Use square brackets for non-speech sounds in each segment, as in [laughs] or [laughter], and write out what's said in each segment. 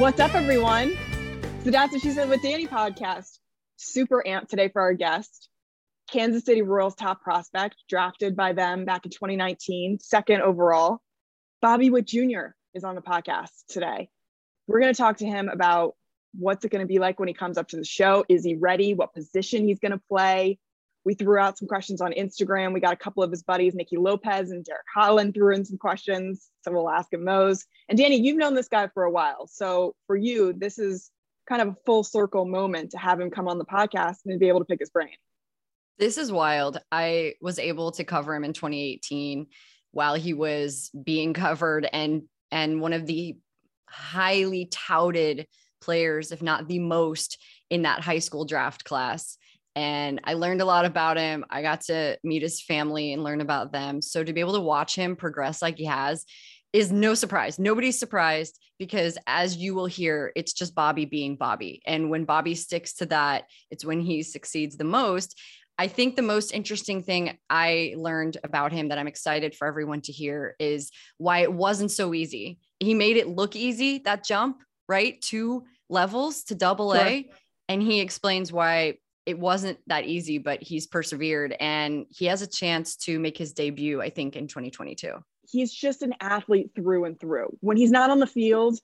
What's up, everyone? It's the That's What She Said with Danny podcast. Super amped today for our guest. Kansas City Royals top prospect, drafted by them back in 2019, second overall. Bobby Witt Jr. is on the podcast today. We're going to talk to him about what's it going to be like when he comes up to the show. Is he ready? What position he's going to play? We threw out some questions on Instagram. We got a couple of his buddies, Nicky Lopez and Derek Holland, threw in some questions. So we'll ask him those. And Danny, you've known this guy for a while. So for you, this is kind of a full circle moment to have him come on the podcast and be able to pick his brain. This is wild. I was able to cover him in 2018 while he was being covered and and one of the highly touted players, if not the most, in that high school draft class and I learned a lot about him. I got to meet his family and learn about them. So to be able to watch him progress like he has is no surprise. Nobody's surprised because as you will hear, it's just Bobby being Bobby. And when Bobby sticks to that, it's when he succeeds the most. I think the most interesting thing I learned about him that I'm excited for everyone to hear is why it wasn't so easy. He made it look easy, that jump, right? Two levels to double A. Sure. And he explains why it wasn't that easy, but he's persevered and he has a chance to make his debut, I think, in 2022. He's just an athlete through and through. When he's not on the field,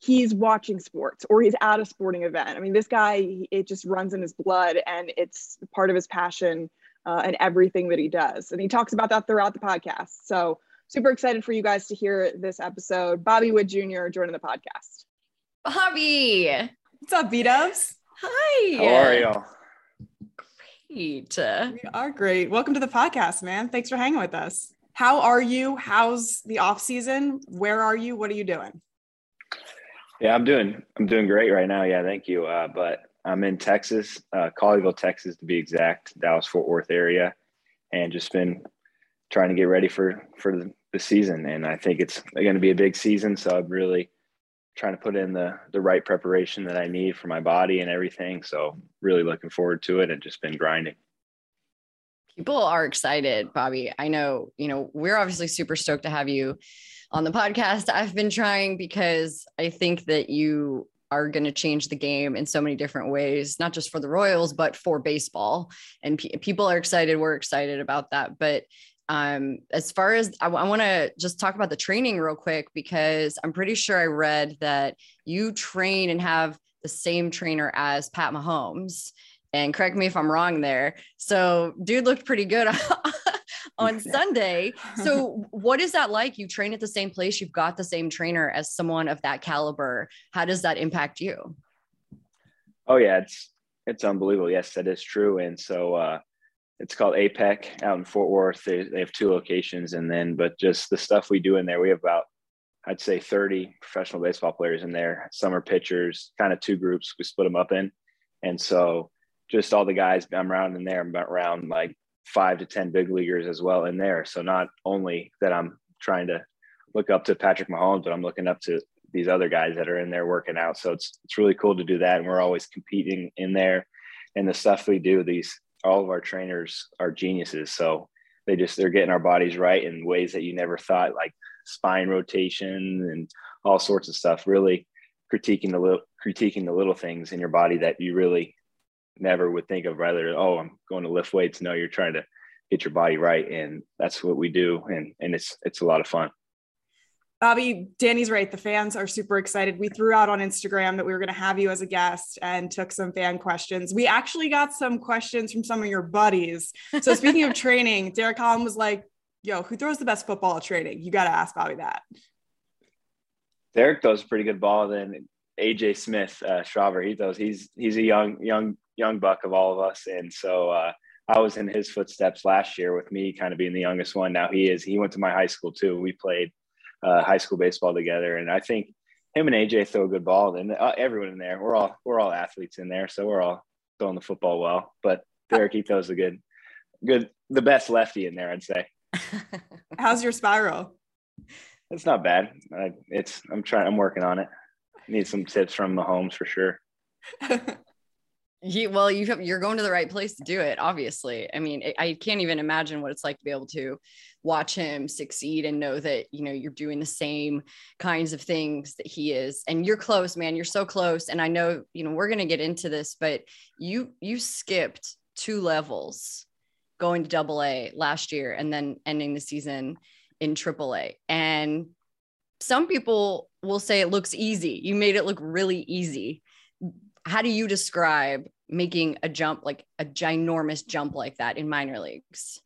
he's watching sports or he's at a sporting event. I mean, this guy, it just runs in his blood and it's part of his passion uh, and everything that he does. And he talks about that throughout the podcast. So, super excited for you guys to hear this episode. Bobby Witt Jr. joining the podcast. Bobby. What's up, B Dubs? Hi. How are y'all? Great. We are great. Welcome to the podcast, man. Thanks for hanging with us. How are you? How's the off season? Where are you? What are you doing? Yeah, I'm doing I'm doing great right now. Yeah, thank you. Uh, but I'm in Texas, uh, Colleyville, Texas, to be exact, Dallas Fort Worth area, and just been trying to get ready for for the, the season. And I think it's going to be a big season, so I'm really trying to put in the the right preparation that I need for my body and everything. So really looking forward to it and just been grinding. People are excited, Bobby. I know, you know, we're obviously super stoked to have you on the podcast. I've been trying because I think that you are going to change the game in so many different ways, not just for the Royals, but for baseball. And people are excited. We're excited about that. But um, as far as I want to just talk about the training real quick because I'm pretty sure I read that you train and have the same trainer as Pat Mahomes. And correct me if I'm wrong there. So, dude looked pretty good [laughs] on [laughs] Sunday. [laughs] So, what is that like? You train at the same place, you've got the same trainer as someone of that caliber. How does that impact you? Oh yeah, it's it's unbelievable. Yes, that is true. And so uh, it's called APEC out in Fort Worth. They, they have two locations, and then but just the stuff we do in there, we have about I'd say 30 professional baseball players in there. Some are pitchers, kind of two groups. We split them up in, and so just all the guys I'm around in there. I'm around like five to ten big leaguers as well in there. So not only that I'm trying to look up to Patrick Mahomes, but I'm looking up to these other guys that are in there working out. So it's it's really cool to do that, and we're always competing in there. And the stuff we do, these all of our trainers are geniuses. So they just they're getting our bodies right in ways that you never thought, like spine rotation and all sorts of stuff. Really critiquing the little critiquing the little things in your body that you really never would think of. Rather, oh, I'm going to lift weights. No, you're trying to get your body right, and that's what we do, and and it's it's a lot of fun. Bobby, Danny's right. The fans are super excited. We threw out on Instagram that we were going to have you as a guest and took some fan questions. We actually got some questions from some of your buddies. So, speaking of [laughs] training, Derek Holland was like, Yo, who throws the best football at training? You got to ask Bobby that. Derek throws a pretty good ball. Then AJ Smith, uh, Shawver, he throws. He's he's a young young young buck of all of us, and so uh, I was in his footsteps last year with me kind of being the youngest one. Now he is. He went to my high school too. We played uh, high school baseball together, and I think him and AJ throw a good ball. And uh, everyone in there, we're all we're all athletes in there, so we're all throwing the football well. But Derek, he throws a good, good, the best lefty in there, I'd say. [laughs] How's your spiral? It's not bad. I, it's I'm trying. I'm working on it. Need some tips from Mahomes for sure. [laughs] He, well, you have, you're going to the right place to do it. Obviously, I mean, I can't even imagine what it's like to be able to watch him succeed and know that you know you're doing the same kinds of things that he is. And you're close, man. You're so close. And I know you know we're gonna get into this, but you you skipped two levels going to Double A last year and then ending the season in Triple A. And some people will say it looks easy. You made it look really easy how do you describe making a jump like a ginormous jump like that in minor leagues?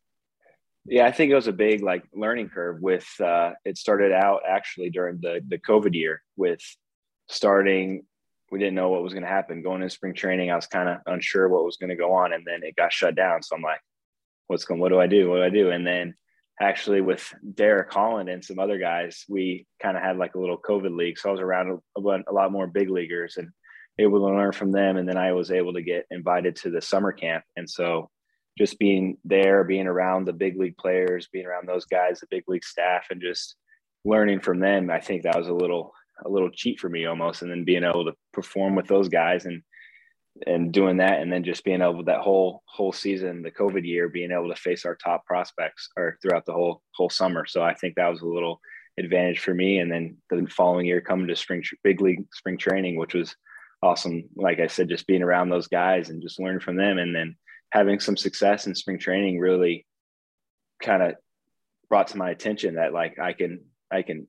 Yeah, I think it was a big like learning curve with uh it started out actually during the the COVID year with starting we didn't know what was going to happen going into spring training. I was kind of unsure what was going to go on and then it got shut down. So I'm like, what's going what do I do? What do I do? And then actually with Derek Holland and some other guys, we kind of had like a little COVID league. So I was around a, a lot more big leaguers and able to learn from them. And then I was able to get invited to the summer camp. And so just being there, being around the big league players, being around those guys, the big league staff, and just learning from them, I think that was a little a little cheat for me almost. And then being able to perform with those guys and and doing that, and then just being able that whole whole season, the COVID year, being able to face our top prospects or throughout the whole whole summer. So I think that was a little advantage for me. And then the following year, coming to spring big league spring training, which was awesome. Like I said, just being around those guys and just learning from them, and then having some success in spring training really kind of brought to my attention that like I can I can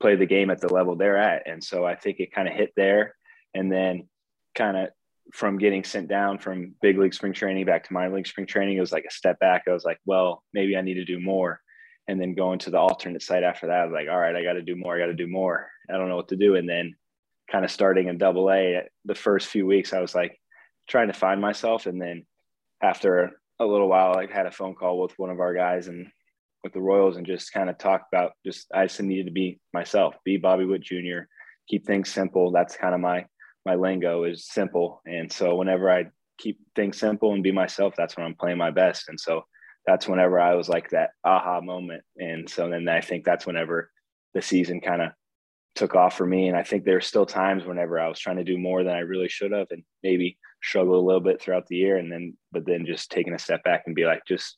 play the game at the level they're at, and so I think it kind of hit there, and then kind of from getting sent down from big league spring training back to minor league spring training, it was like a step back. I was like, well, maybe I need to do more. And then going to the alternate site after that, I was like, all right, I got to do more. I got to do more. I don't know what to do. And then kind of starting in double A, the first few weeks, I was like trying to find myself. And then after a little while, I had a phone call with one of our guys and with the Royals and just kind of talked about just, I just needed to be myself, be Bobby Witt Jr., keep things simple. That's kind of my, my lingo is simple. And so whenever I keep things simple and be myself, that's when I'm playing my best. And so that's whenever I was like that aha moment. And so then I think that's whenever the season kind of took off for me. And I think there were still times whenever I was trying to do more than I really should have and maybe struggle a little bit throughout the year. And then, but then just taking a step back and be like, just,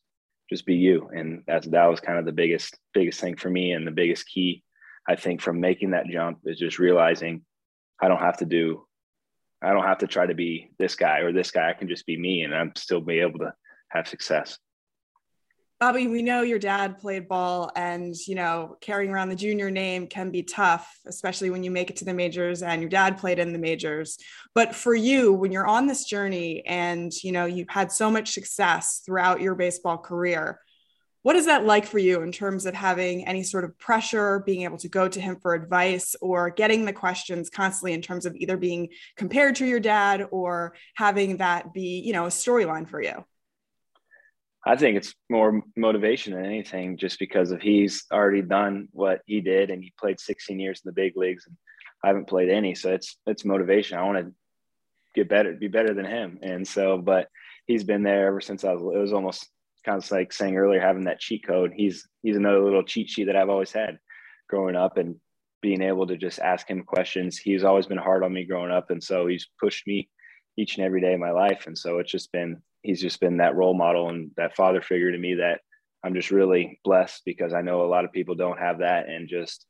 just be you. And that's, that was kind of the biggest, biggest thing for me. And the biggest key, I think, from making that jump is just realizing I don't have to do, I don't have to try to be this guy or this guy. I can just be me and I'm still be able to have success. Bobby, we know your dad played ball and, you know, carrying around the junior name can be tough, especially when you make it to the majors and your dad played in the majors. But for you, when you're on this journey and, you know, you've had so much success throughout your baseball career, what is that like for you in terms of having any sort of pressure, being able to go to him for advice or getting the questions constantly in terms of either being compared to your dad or having that be, you know, a storyline for you? I think it's more motivation than anything, just because of he's already done what he did, and he played 16 years in the big leagues, and I haven't played any. So it's it's motivation. I want to get better, be better than him, and so. But he's been there ever since I was. It was almost kind of like saying earlier, having that cheat code. He's he's another little cheat sheet that I've always had growing up, and being able to just ask him questions. He's always been hard on me growing up, and so he's pushed me each and every day of my life. And so it's just been he's just been that role model and that father figure to me that I'm just really blessed because I know a lot of people don't have that. And just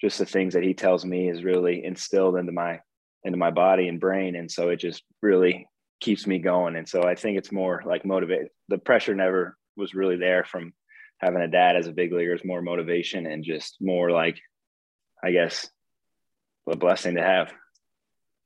just the things that he tells me is really instilled into my into my body and brain. And so it just really keeps me going. And so I think it's more like motivate the pressure never was really there from having a dad as a big leaguer. Is more motivation and just more like I guess a blessing to have.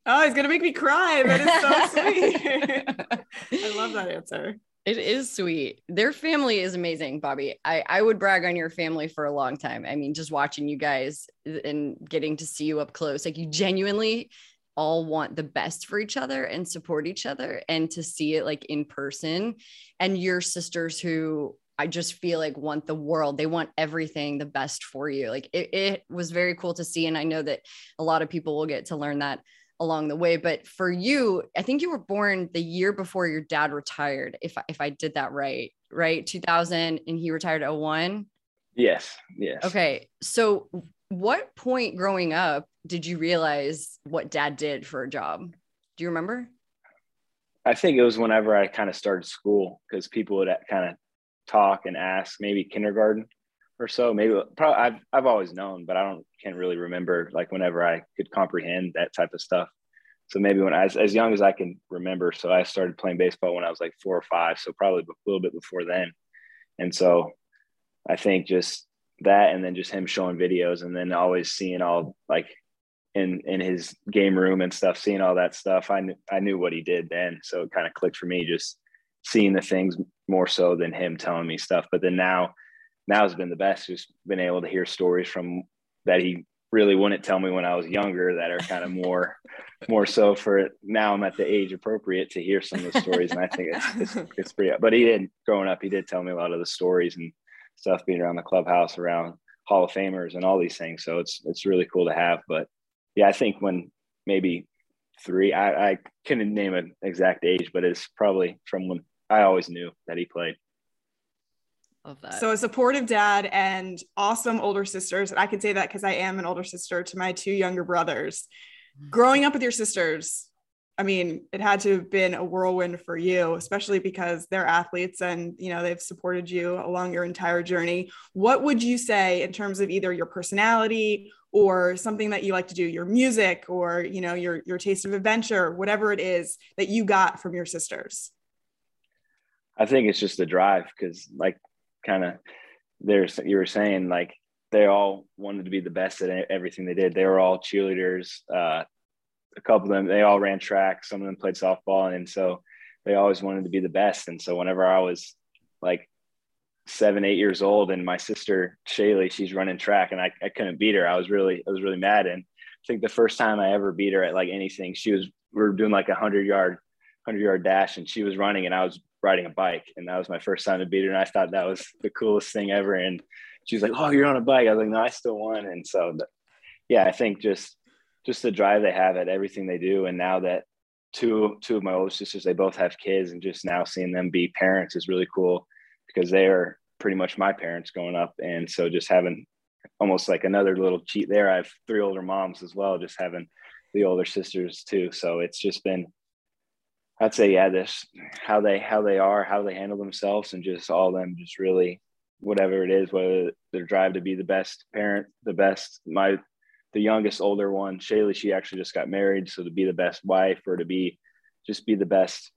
Oh, he's gonna make me cry. That is so [laughs] sweet. I love that answer. It is sweet. Their family is amazing, Bobby. I, I would brag on your family for a long time. I mean, just watching you guys and getting to see you up close, like you genuinely all want the best for each other and support each other and to see it like in person. And your sisters who I just feel like want the world. They want everything the best for you. Like it, it was very cool to see. And I know that a lot of people will get to learn that along the way. But for you, I think you were born the year before your dad retired. If I, if I did that right, right, 2000, and he retired at 01. Yes. Yes. Okay. So, what point growing up did you realize what dad did for a job? Do you remember? I think it was whenever I kind of started school because people would uh, kind of talk and ask, maybe kindergarten or so. Maybe probably I've I've always known, but I don't can't really remember like whenever I could comprehend that type of stuff. So maybe when I was as young as I can remember, so I started playing baseball when I was like four or five, so probably a little bit before then. And so I think just that, and then just him showing videos, and then always seeing all like in in his game room and stuff, seeing all that stuff. I knew I knew what he did then, so it kind of clicked for me, just seeing the things more so than him telling me stuff. But then now, now has been the best. Just been able to hear stories from that he really wouldn't tell me when I was younger that are kind of more [laughs] more so for now I'm at the age appropriate to hear some of the stories and I think it's, it's, [laughs] it's pretty but he did growing up he did tell me a lot of the stories and stuff being around the clubhouse around Hall of Famers and all these things so it's it's really cool to have but yeah I think when maybe three I, I couldn't name an exact age but it's probably from when I always knew that he played of that. So a supportive dad and awesome older sisters. And I can say that because I am an older sister to my two younger brothers. Mm-hmm. Growing up with your sisters, I mean, it had to have been a whirlwind for you, especially because they're athletes and you know they've supported you along your entire journey. What would you say in terms of either your personality or something that you like to do, your music or you know your your taste of adventure, whatever it is that you got from your sisters? I think it's just the drive because like kind of there's you were saying like they all wanted to be the best at everything they did. They were all cheerleaders. Uh, a couple of them, they all ran track. Some of them played softball, and so they always wanted to be the best. And so whenever I was like seven, eight years old, and my sister Shaylee, she's running track, and I, I couldn't beat her. I was really, I was really mad. And I think the first time I ever beat her at like anything, she was we were doing like a hundred yard, hundred yard dash, and she was running, and I was riding a bike, and that was my first time to beat her, and I thought that was the coolest thing ever. And she was like, "Oh, you're on a bike." I was like, "No, I still won." And so, yeah, I think just just the drive they have at everything they do, and now that two two of my older sisters, they both have kids, and just now seeing them be parents is really cool because they are pretty much my parents growing up, and so just having almost like another little cheat there. I have three older moms as well, just having the older sisters too. So it's just been I'd say yeah, this how they how they are, how they handle themselves, and just all them just really whatever it is, whether their drive to be the best parent, the best my the youngest older one, Shaylee, she actually just got married, so to be the best wife or to be just be the best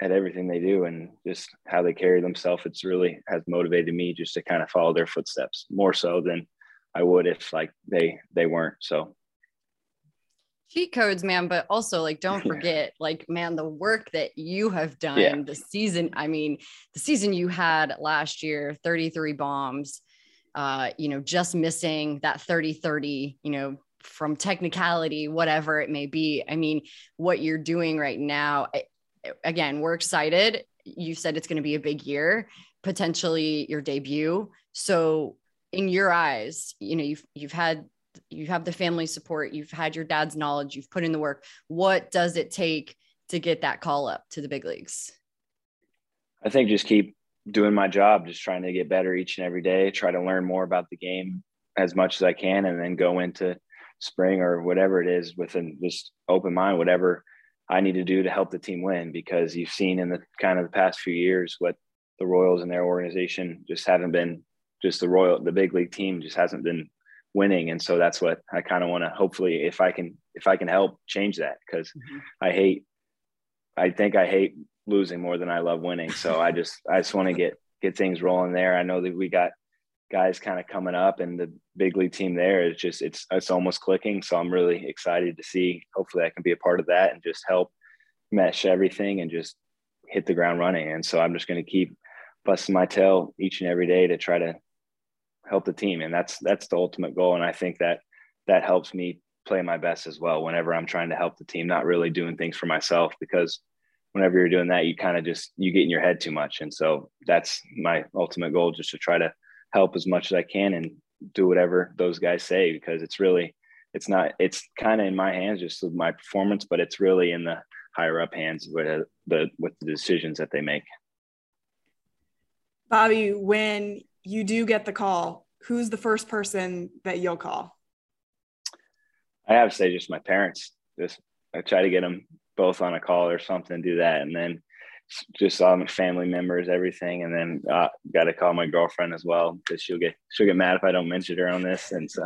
at everything they do and just how they carry themselves, it's really has motivated me just to kind of follow their footsteps more so than I would if like they they weren't. So cheat codes, man, but also like don't [laughs] forget, like, man, the work that you have done yeah. the season. I mean, the season you had last year, 33 bombs, uh, you know, just missing that 30-30, you know, from technicality, whatever it may be. I mean, what you're doing right now, again, we're excited. You said it's going to be a big year, potentially your debut. So in your eyes, you know, you've you've had you have the family support, you've had your dad's knowledge, you've put in the work. What does it take to get that call up to the big leagues? I think just keep doing my job, just trying to get better each and every day, try to learn more about the game as much as I can, and then go into spring or whatever it is with an just open mind, whatever I need to do to help the team win. Because you've seen in the kind of the past few years what the Royals and their organization just haven't been just the Royal, the big league team just hasn't been winning. And so that's what i kind of want to hopefully if i can if i can help change that because mm-hmm. i hate i think i hate losing more than i love winning. So i just i just want to get get things rolling there. I know that we got guys kind of coming up and the big league team there is just it's it's almost clicking. So i'm really excited to see hopefully i can be a part of that and just help mesh everything and just hit the ground running. And so i'm just going to keep busting my tail each and every day to try to help the team. And that's that's the ultimate goal. And i think that that helps me play my best as well whenever i'm trying to help the team not really doing things for myself because whenever you're doing that you kind of just you get in your head too much. And so that's my ultimate goal just to try to help as much as i can and do whatever those guys say because it's really it's not it's kind of in my hands just with my performance but it's really in the higher up hands with the with the decisions that they make. Bobby when you do get the call, who's the first person that you'll call? I have to say just my parents. Just I try to get them both on a call or something, do that, and then just all my family members, everything, and then uh, got to call my girlfriend as well because she'll get she'll get mad if I don't mention her on this, and so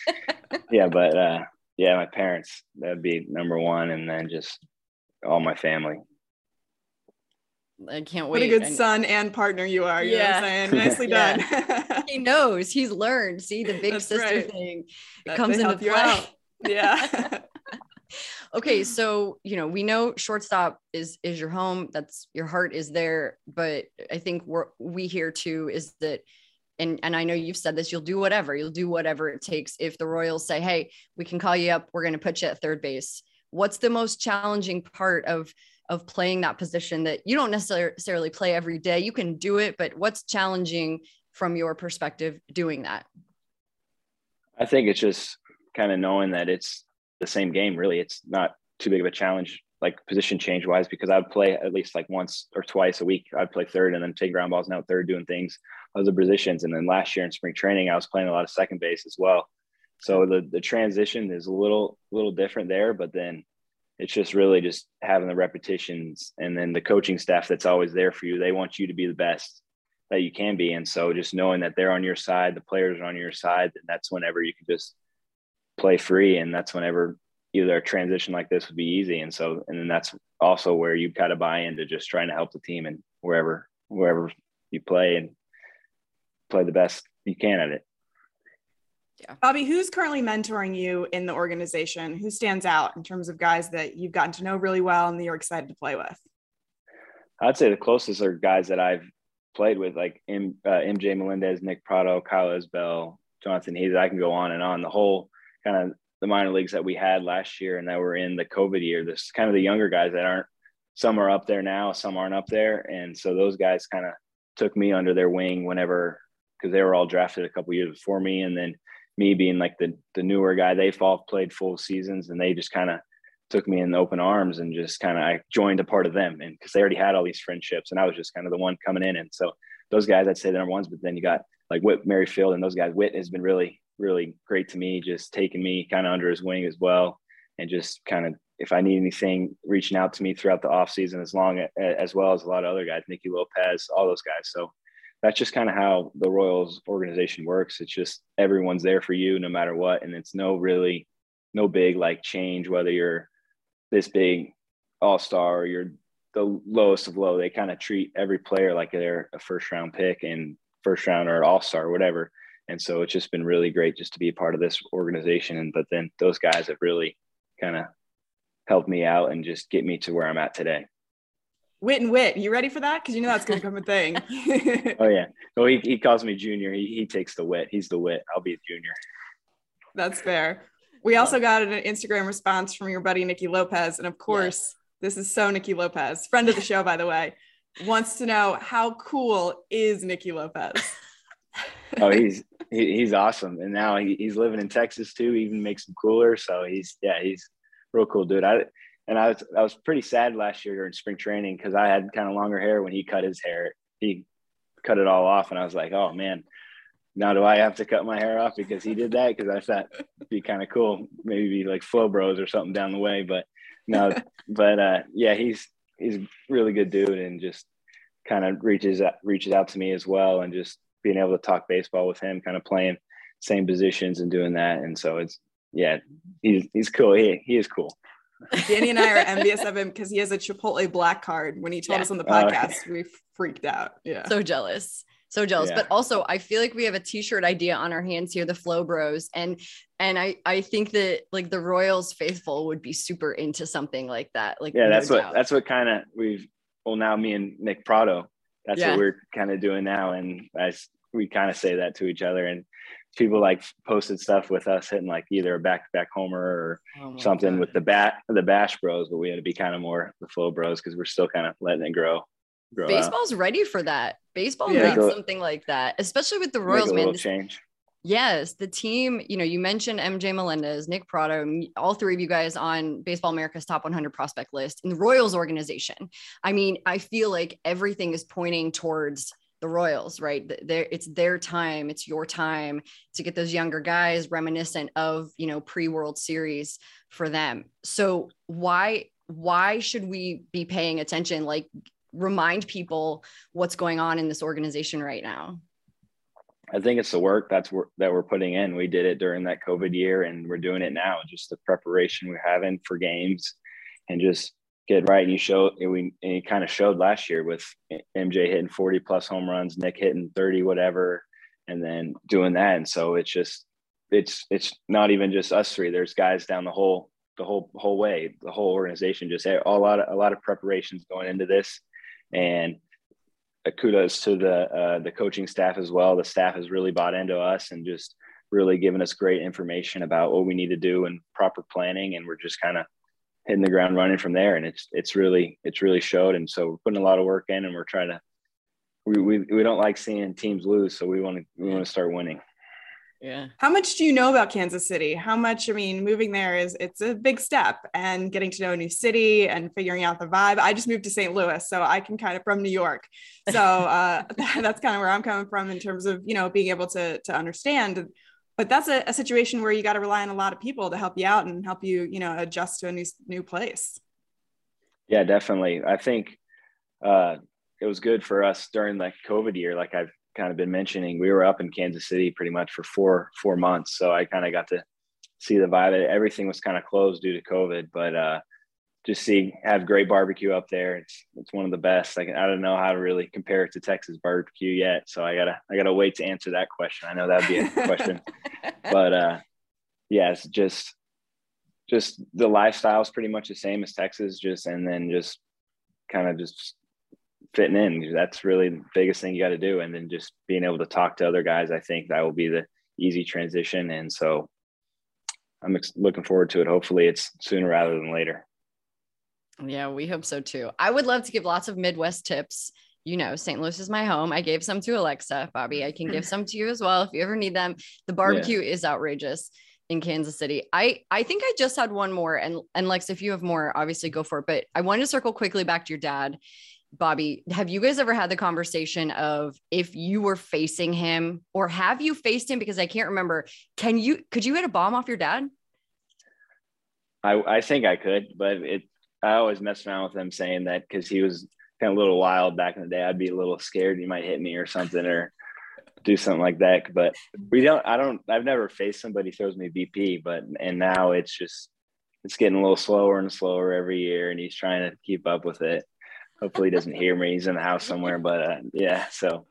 [laughs] yeah, but uh, yeah, my parents that'd be number one, and then just all my family. I can't wait. What a good son and partner you are. You yeah. know what I'm saying? [laughs] Nicely done. [laughs] he knows. He's learned. See the big That's sister right. thing. It comes into play. [laughs] Yeah. okay, so you know, we know shortstop is is your home. That's your heart is there. But I think we're we here too is that and and I know you've said this, you'll do whatever, you'll do whatever it takes. If the Royals say, hey, we can call you up, we're gonna put you at third base. What's the most challenging part of of playing that position that you don't necessarily play every day. You can do it, but what's challenging from your perspective doing that? I think it's just kind of knowing that it's the same game, really. It's not too big of a challenge, like position change wise, because I would play at least like once or twice a week. I'd play third and then take ground balls out third, doing things, other positions. And then last year in spring training, I was playing a lot of second base as well. So the the transition is a little little different there, but then it's just really just having the repetitions and then the coaching staff that's always there for you. They want you to be the best that you can be. And so just knowing that they're on your side, the players are on your side, and that's whenever you can just play free. And that's whenever either a transition like this would be easy. And so, and then that's also where you've got to buy into just trying to help the team and wherever, wherever you play and play the best you can at it. Yeah. Bobby, who's currently mentoring you in the organization? Who stands out in terms of guys that you've gotten to know really well and that you're excited to play with? I'd say the closest are guys that I've played with, like M, uh, MJ Melendez, Nick Pratto, Kyle Isbel, Jonathan Hayes. I can go on and on. The whole kind of the minor leagues that we had last year and that were in the COVID year. This kind of the younger guys that aren't. Some are up there now, some aren't up there, and so those guys kind of took me under their wing whenever because they were all drafted a couple years before me, and then me being like the the newer guy, they've all played full seasons and they just kind of took me in open arms and just kind of I joined a part of them and because they already had all these friendships and I was just kind of the one coming in and so those guys I'd say they're number ones but then you got like Whit Merrifield and those guys Whit has been really really great to me just taking me kind of under his wing as well and just kind of if I need anything reaching out to me throughout the off season as long as well as a lot of other guys Nicky Lopez all those guys so that's just kind of how the Royals organization works. It's just everyone's there for you no matter what. And it's no really, no big like change, whether you're this big all star or you're the lowest of low. They kind of treat every player like they're a first round pick and first round or all star, or whatever. And so it's just been really great just to be a part of this organization. And but then those guys have really kind of helped me out and just get me to where I'm at today. Whit and Witt. You ready for that? Because you know that's going to become a thing. [laughs] oh yeah. Well, he, he calls me Junior. He, he takes the wit. He's the wit. I'll be a Junior. That's fair. We also got an Instagram response from your buddy Nicky Lopez, and of course, yes. this is so Nicky Lopez, friend of the show, by the way, wants to know how cool is Nikki Lopez. oh, he's he, he's awesome, and now he, he's living in Texas too. He Even makes him cooler. So he's yeah, he's real cool dude. I and I was I was pretty sad last year during spring training because I had kind of longer hair when he cut his hair. He cut it all off, and I was like, oh man, now do I have to cut my hair off because he did that? Because I thought it'd be kind of cool, maybe be like Flow Bros or something down the way. But no, [laughs] but uh, yeah, he's he's a really good dude, and just kind of reaches out, reaches out to me as well, and just being able to talk baseball with him, kind of playing same positions and doing that, and so it's yeah, he's he's cool. He he is cool. Danny and I are envious of him because he has a Chipotle black card. When he told yeah. us on the podcast, uh, we freaked out. Yeah. So jealous. So jealous. Yeah. But also I feel like we have a t-shirt idea on our hands here, the Flow Bros. And and I I think that like the Royals faithful would be super into something like that. Like yeah, that's no what that's what kind of we've well now me and Nick Pratto. that's yeah. what we're kind of doing now. And as we kind of say that to each other. And people like posted stuff with us hitting like either a back to back homer or oh something God. with the bat the bash bros, but we had to be kind of more the flow bros because we're still kind of letting it grow. grow Baseball's out. ready for that. Baseball yeah. needs something like that, especially with the Royals, man. change. Yes, the team, you know, you mentioned MJ Melendez, Nick Pratto, all three of you guys on Baseball America's top 100 prospect list in the Royals organization. I mean, I feel like everything is pointing towards the Royals, right? There, it's their time, it's your time to get those younger guys reminiscent of you know pre World Series for them. So why why should we be paying attention? Like, remind people what's going on in this organization right now. I think it's the work that's that we're putting in. We did it during that COVID year, and we're doing it now. Just the preparation we're having for games, and just get right. And you show we and you kind of showed last year with MJ hitting forty plus home runs, Nick hitting thirty, whatever, and then doing that. And so it's just it's it's not even just us three. There's guys down the whole the whole whole way, the whole organization. Just a lot of a lot of preparations going into this, and a kudos to the uh, the coaching staff as well. The staff has really bought into us and just really given us great information about what we need to do and proper planning. And we're just kind of hitting the ground running from there. And it's it's really it's really showed. And so we're putting a lot of work in, and we're trying to. We, we, we don't like seeing teams lose, so we want to we want to start winning. Yeah. How much do you know about Kansas City? How much, I mean, moving there is it's a big step and getting to know a new city and figuring out the vibe. I just moved to St. Louis, so I can kind of from New York. So [laughs] uh, [laughs] that's kind of where I'm coming from in terms of, you know, being able to to understand. But that's a, a situation where you got to rely on a lot of people to help you out and help you, you know, adjust to a new new place. Yeah, definitely. I think uh, it was good for us during the COVID year. Like I've kind of been mentioning, we were up in Kansas City pretty much for four four months, so I kind of got to see the vibe. Everything was kind of closed due to COVID, but uh, just see have great barbecue up there. It's it's one of the best. I, can, I don't know how to really compare it to Texas barbecue yet, so I gotta I gotta wait to answer that question. I know that'd be a question, [laughs] but uh, yeah, it's just just the lifestyle is pretty much the same as Texas, just and then just kind of just fitting in. That's really the biggest thing you got to do. And then just being able to talk to other guys, I think that will be the easy transition. And so I'm ex- looking forward to it. Hopefully it's sooner rather than later. Yeah, we hope so too. I would love to give lots of Midwest tips. You know, St. Louis is my home. I gave some to Alexa, Bobby. I can give [laughs] some to you as well if you ever need them. The barbecue yeah. is outrageous in Kansas City. I I think I just had one more and and Lex if you have more obviously go for it but I want to circle quickly back to your dad Bobby, have you guys ever had the conversation of if you were facing him or have you faced him? Because I can't remember. Can you, could you hit a bomb off your dad? I, I think I could, but it, I always mess around with him saying that because he was kind of a little wild back in the day. I'd be a little scared he might hit me or something or do something like that. But we don't, I don't, I've never faced somebody throws me BP, but, and now it's just, it's getting a little slower and slower every year and he's trying to keep up with it hopefully he doesn't hear me. He's in the house somewhere, but uh, yeah. So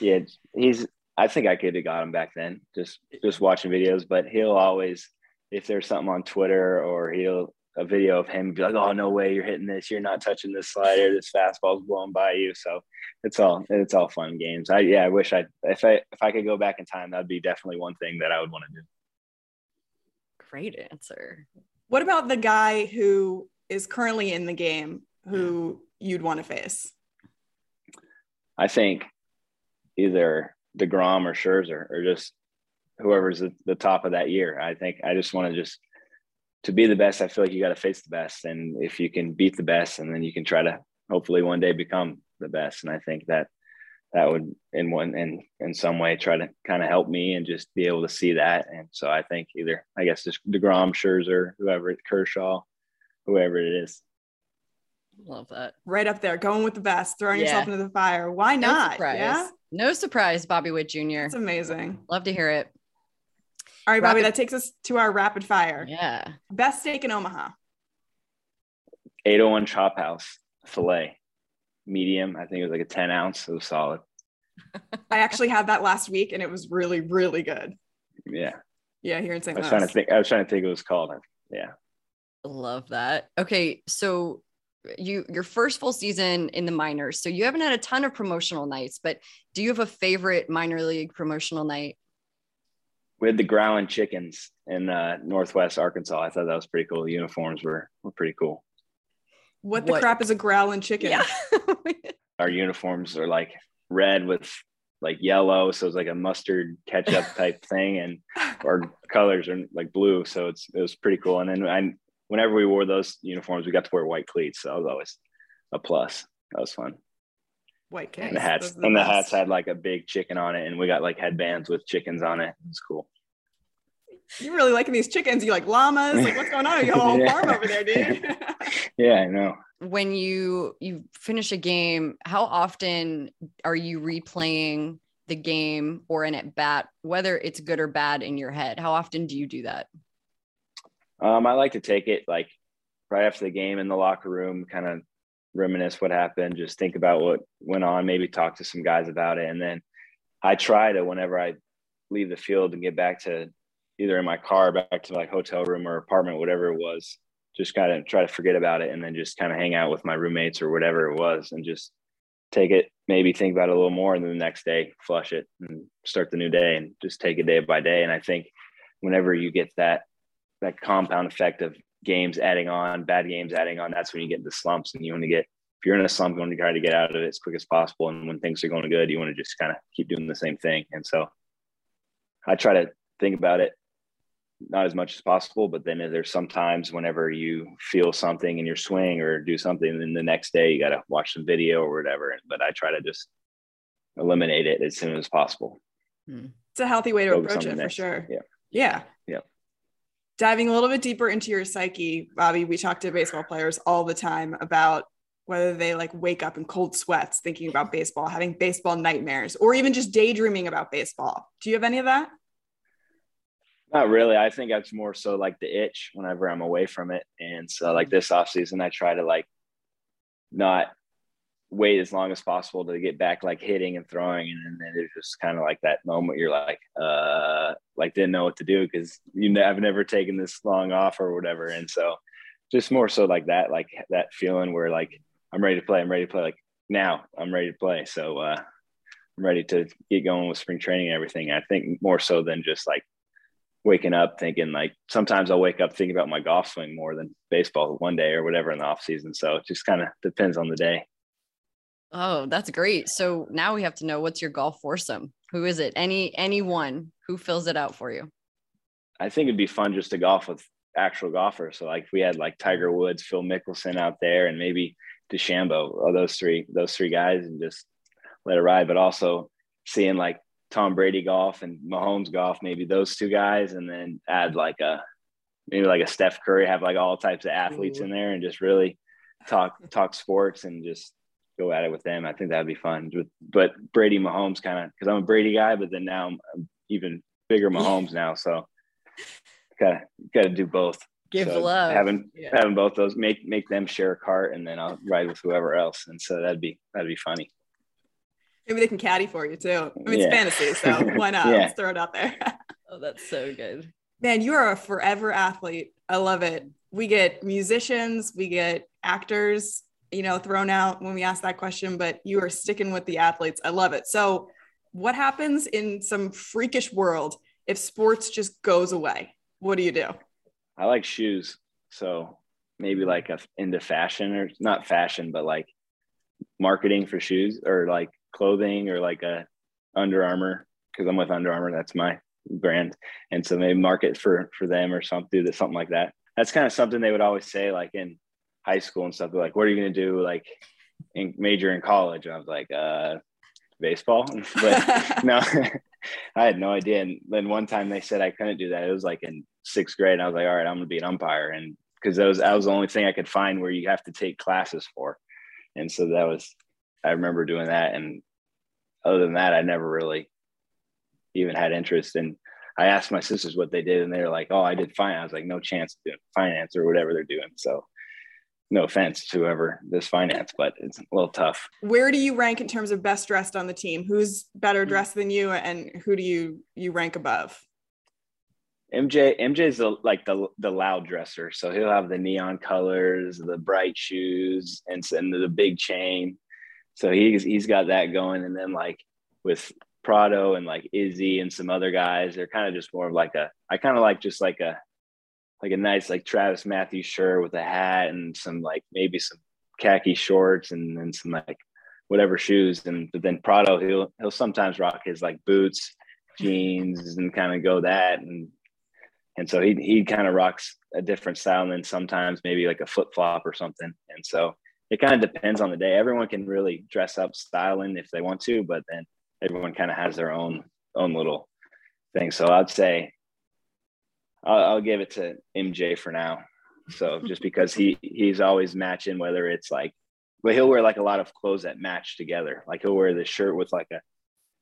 yeah, he's. I think I could have got him back then, just just watching videos. But he'll always, if there's something on Twitter or he'll a video of him be like, "Oh no way, you're hitting this. You're not touching this slider. This fastball's blowing by you." So it's all it's all fun games. I yeah, I wish I if I if I could go back in time, that'd be definitely one thing that I would want to do. Great answer. What about the guy who is currently in the game who you'd want to face? I think either DeGrom or Scherzer or just whoever's at the top of that year. I think I just want to just to be the best. I feel like you got to face the best, and if you can beat the best, and then you can try to hopefully one day become the best. And I think that that would in one in in some way try to kind of help me and just be able to see that. And so I think either I guess just Degrom, Scherzer, whoever it's Kershaw, whoever it is. Love that. Right up there, going with the best, throwing yeah. yourself into the fire. Why no not? Surprise. Yeah. No surprise, Bobby Witt Jr. It's amazing. Love to hear it. All right, rapid- Bobby, that takes us to our rapid fire. Yeah. Best steak in Omaha. 801 Chop House filet, medium. I think it was like a 10 ounce. It was solid. I actually had that last week and it was really, really good. Yeah. Yeah, here in St. Louis. I was trying to think. I was trying to think what it was called. Yeah. Love that. Okay, so you your first full season in the minors, so you haven't had a ton of promotional nights, but do you have a favorite minor league promotional night? We had the growling chickens in uh, Northwest Arkansas. I thought that was pretty cool. The uniforms were were pretty cool. What the what? crap is a growling chicken? Yeah. [laughs] Our uniforms are like red with like yellow, so it's like a mustard ketchup [laughs] type thing, and our colors are like blue, so it's it was pretty cool. And then I whenever we wore those uniforms, we got to wear white cleats. So that was always a plus. That was fun. White cleats. And the hats the and best. the hats had like a big chicken on it, and we got like headbands with chickens on it. It was cool. You're really liking these chickens? You like llamas? Like what's going on? You got a whole [laughs] farm over there, dude. [laughs] yeah, I know. When you you finish a game, how often are you replaying the game or an at bat, whether it's good or bad in your head? How often do you do that? Um, I like to take it like right after the game in the locker room, kind of reminisce what happened, just think about what went on, maybe talk to some guys about it. And then I try to, whenever I leave the field and get back to either in my car, back to like hotel room or apartment, whatever it was, just kind of try to forget about it and then just kind of hang out with my roommates or whatever it was and just take it, maybe think about it a little more. And then the next day, flush it and start the new day and just take it day by day. And I think whenever you get that, that compound effect of games adding on, bad games adding on, that's when you get into slumps and you want to get, if you're in a slump, you want to try to get out of it as quick as possible. And when things are going good, you want to just kind of keep doing the same thing. And so I try to think about it not as much as possible, but then there's sometimes whenever you feel something in your swing or do something, and then the next day you got to watch some video or whatever. But I try to just eliminate it as soon as possible. Hmm. It's a healthy way to Focus approach it for sure. Yeah. Yeah. Yeah diving a little bit deeper into your psyche, Bobby, we talk to baseball players all the time about whether they like wake up in cold sweats thinking about baseball, having baseball nightmares, or even just daydreaming about baseball. Do you have any of that? Not really. I think that's more so like the itch whenever I'm away from it. And so like this off season, I try to like not wait as long as possible to get back like hitting and throwing and then it's just kind of like that moment you're like uh like didn't know what to do because you know i've never taken this long off or whatever and so just more so like that like that feeling where like i'm ready to play i'm ready to play like now i'm ready to play so uh i'm ready to get going with spring training and everything i think more so than just like waking up thinking like sometimes I'll wake up thinking about my golf swing more than baseball one day or whatever in the off season. So it just kind of depends on the day. Oh, that's great. So now we have to know what's your golf foursome. Who is it? Any anyone who fills it out for you? I think it'd be fun just to golf with actual golfers. So like we had like Tiger Woods, Phil Mickelson out there, and maybe DeChambeau, all those three, those three guys, and just let it ride. But also seeing like Tom Brady golf and Mahomes golf, maybe those two guys, and then add like a maybe like a Steph Curry, have like all types of athletes Ooh. in there, and just really talk talk sports and just go at it with them. I think that'd be fun. But Brady Mahomes kind of because I'm a Brady guy, but then now I'm even bigger Mahomes now. So gotta gotta do both. Give so love. Having yeah. having both those make make them share a cart and then I'll ride with whoever else. And so that'd be that'd be funny. Maybe they can caddy for you too. I mean, yeah. it's fantasy, so [laughs] why not? yeah. Let's throw it out there. [laughs] oh, that's so good. Man, you are a forever athlete. I love it. We get musicians, we get actors, you know, thrown out when we ask that question, but you are sticking with the athletes. I love it. So, what happens in some freakish world if sports just goes away? What do you do? I like shoes. So, maybe like a, into fashion or not fashion, but like marketing for shoes or like clothing or like a Under Armour because I'm with Under Armour. That's my brand. And so maybe market for for them or something, something like that. That's kind of something they would always say, like in high school and stuff. They're like, what are you going to do? Like in major in college. And I was like, uh, baseball. [laughs] But [laughs] no, [laughs] I had no idea. And then one time they said I couldn't do that. It was like in sixth grade. And I was like, all right, I'm going to be an umpire. And because that was, that was the only thing I could find where you have to take classes for. And so that was, I remember doing that. And other than that, I never really even had interest in. I asked my sisters what they did, and they were like, "Oh, I did finance." I was like, "No chance of doing finance or whatever they're doing." So no offense to whoever this finance, but it's a little tough. Where do you rank in terms of best dressed on the team? Who's better mm. dressed than you, and who do you you rank above? MJ MJ's the like the the loud dresser, so he'll have the neon colors, the bright shoes, and, and the big chain. So he's he's got that going, and then like with Pratto and like Izzy and some other guys, they're kind of just more of like a. I kind of like just like a like a nice like Travis Matthews shirt with a hat and some like maybe some khaki shorts and then some like whatever shoes. And but then Pratto he'll he'll sometimes rock his like boots, jeans, and kind of go that. And and so he he kind of rocks a different style and then sometimes maybe like a flip flop or something. And so it kind of depends on the day. Everyone can really dress up styling if they want to, but then everyone kind of has their own own little thing. So I'd say I'll, I'll give it to MJ for now. So [laughs] just because he he's always matching, whether it's like, but he'll wear like a lot of clothes that match together. Like he'll wear the shirt with like a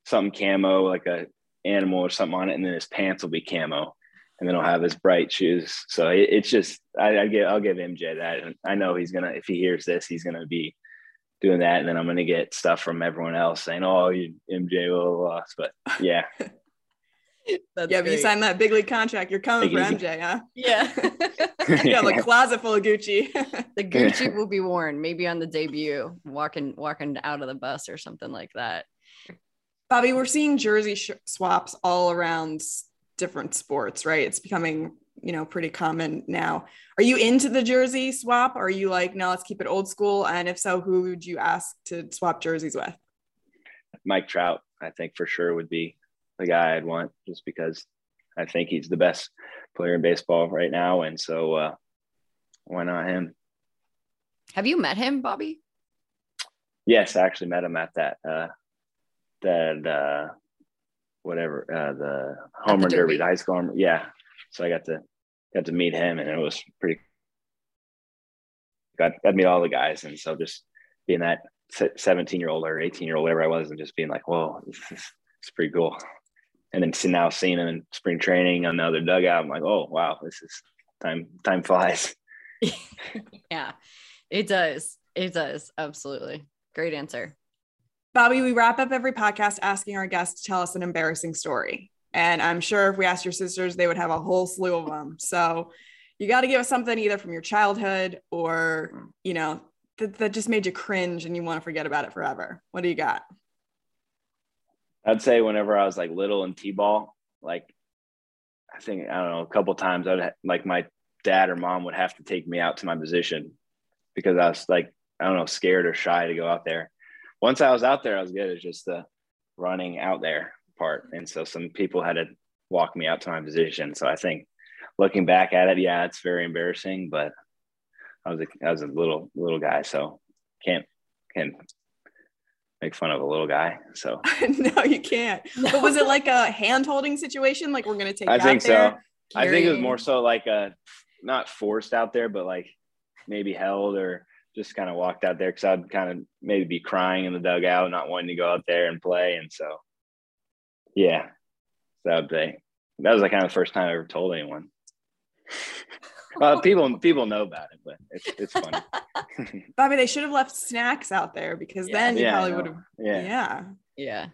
something camo, like a animal or something on it, and then his pants will be camo, and then he'll have his bright shoes. So it, it's just I, I give I'll give MJ that, and I know he's gonna if he hears this, he's gonna be doing that, and then I'm gonna get stuff from everyone else saying, "Oh, you MJ, blah, blah, blah. But yeah, [laughs] That's yeah, but you great. signed that big league contract. You're coming Take for it. MJ, huh? Yeah. You have a closet full of Gucci. [laughs] the Gucci will be worn maybe on the debut, walking walking out of the bus or something like that. Bobby, we're seeing jersey sh- swaps all around different sports, right? It's becoming, you know, pretty common now. Are you into the jersey swap? Or are you like, no, let's keep it old school? And if so, who would you ask to swap jerseys with? Mike Trout, I think for sure would be the guy I'd want just because I think he's the best player in baseball right now. And so uh, why not him? Have you met him, Bobby? Yes, I actually met him at that, uh, that, uh, whatever, uh, the home run derby, Derby? the high school. Home, yeah. So I got to, got to meet him and it was pretty, got, got to meet all the guys. And so just being that 17 year old or 18 year old, whatever I was, and just being like, whoa, this is, it's pretty cool. And then see- now seeing him in spring training on the other dugout, I'm like, oh wow, this is time. Time flies. [laughs] Yeah, it does. It does. Absolutely. Great answer. Bobby, we wrap up every podcast asking our guests to tell us an embarrassing story. And I'm sure if we asked your sisters, they would have a whole slew of them. So you got to give us something either from your childhood or, you know, that, that just made you cringe and you want to forget about it forever. What do you got? I'd say whenever I was like little in t-ball, like I think I don't know, a couple times I'd ha- like my dad or mom would have to take me out to my position because I was like I don't know, scared or shy to go out there. Once I was out there, I was good. It's just the running out there part, and so some people had to walk me out to my position. So I think looking back at it, yeah, it's very embarrassing, but I was a, I was a little little guy, so can't can't make fun of a little guy. So [laughs] no, you can't. But was it like a hand holding situation? Like we're going to take I think so. I think it was more so like a not forced out there, but like maybe held or just kind of walked out there because I'd kind of maybe be crying in the dugout, not wanting to go out there and play. And so, yeah, that would be that was like kind of the first time I ever told anyone. [laughs] well, people people know about it, but it's it's funny. [laughs] Bobby, they should have left snacks out there because Yeah. then you Yeah, probably would have. yeah. Yeah. Yeah.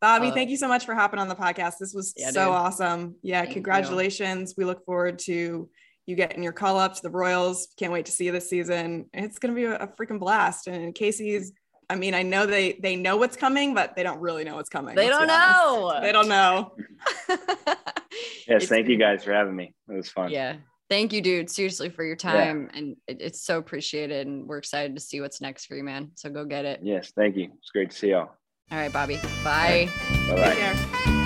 Bobby, Uh, thank you so much for hopping on the podcast. This was Yeah, so dude. awesome. Yeah, Thank you. congratulations. We look forward to you getting your call up to the Royals. Can't wait to see you this season. It's going to be a, a freaking blast. And Casey's, I mean, I know they they know what's coming, but they don't really know what's coming. They don't know. They don't know. [laughs] Yes, It's- thank you guys for having me. It was fun. Yeah. Thank you, dude. Seriously for your time. And it, it's so appreciated. And we're excited to see what's next for you, man. So go get it. Yes, thank you. It's great to see y'all. All right, Bye. Bye. Bye bye. care.